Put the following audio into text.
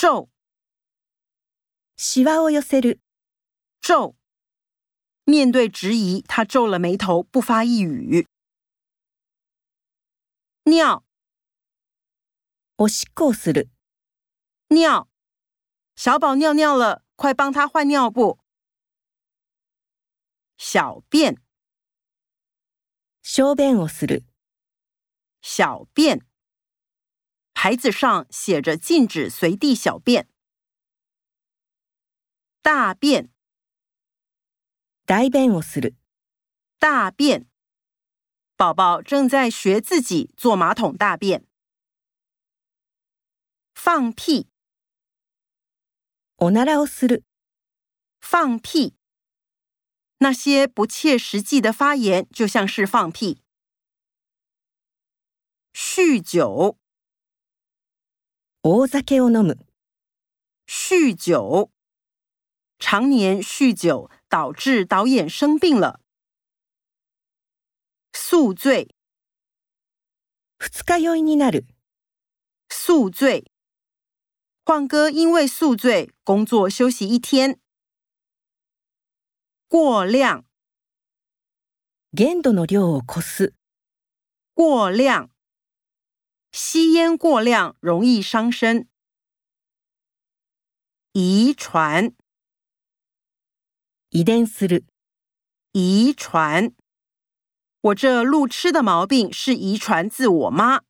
皱，シワを寄せる。皱。面对质疑，他皱了眉头，不发一语。尿，おしっこをする。尿。小宝尿尿了，快帮他换尿布。小便，小便をする。小便。 牌子上写着禁止随地小便。大便，大便をする。大便。宝宝正在学自己坐马桶大便。放屁，おならをする。放屁。那些不切实际的发言就像是放屁。酗酒， 大酒を飲む。酗酒。常年酗酒导致导演生病了。宿醉，二日酔いになる。宿醉。焕哥因为宿醉，工作休息一天。过量，限度の量を越す。过量。 吸烟过量容易伤身。遗传，伊登斯遗传。我这路痴的毛病是遗传自我妈。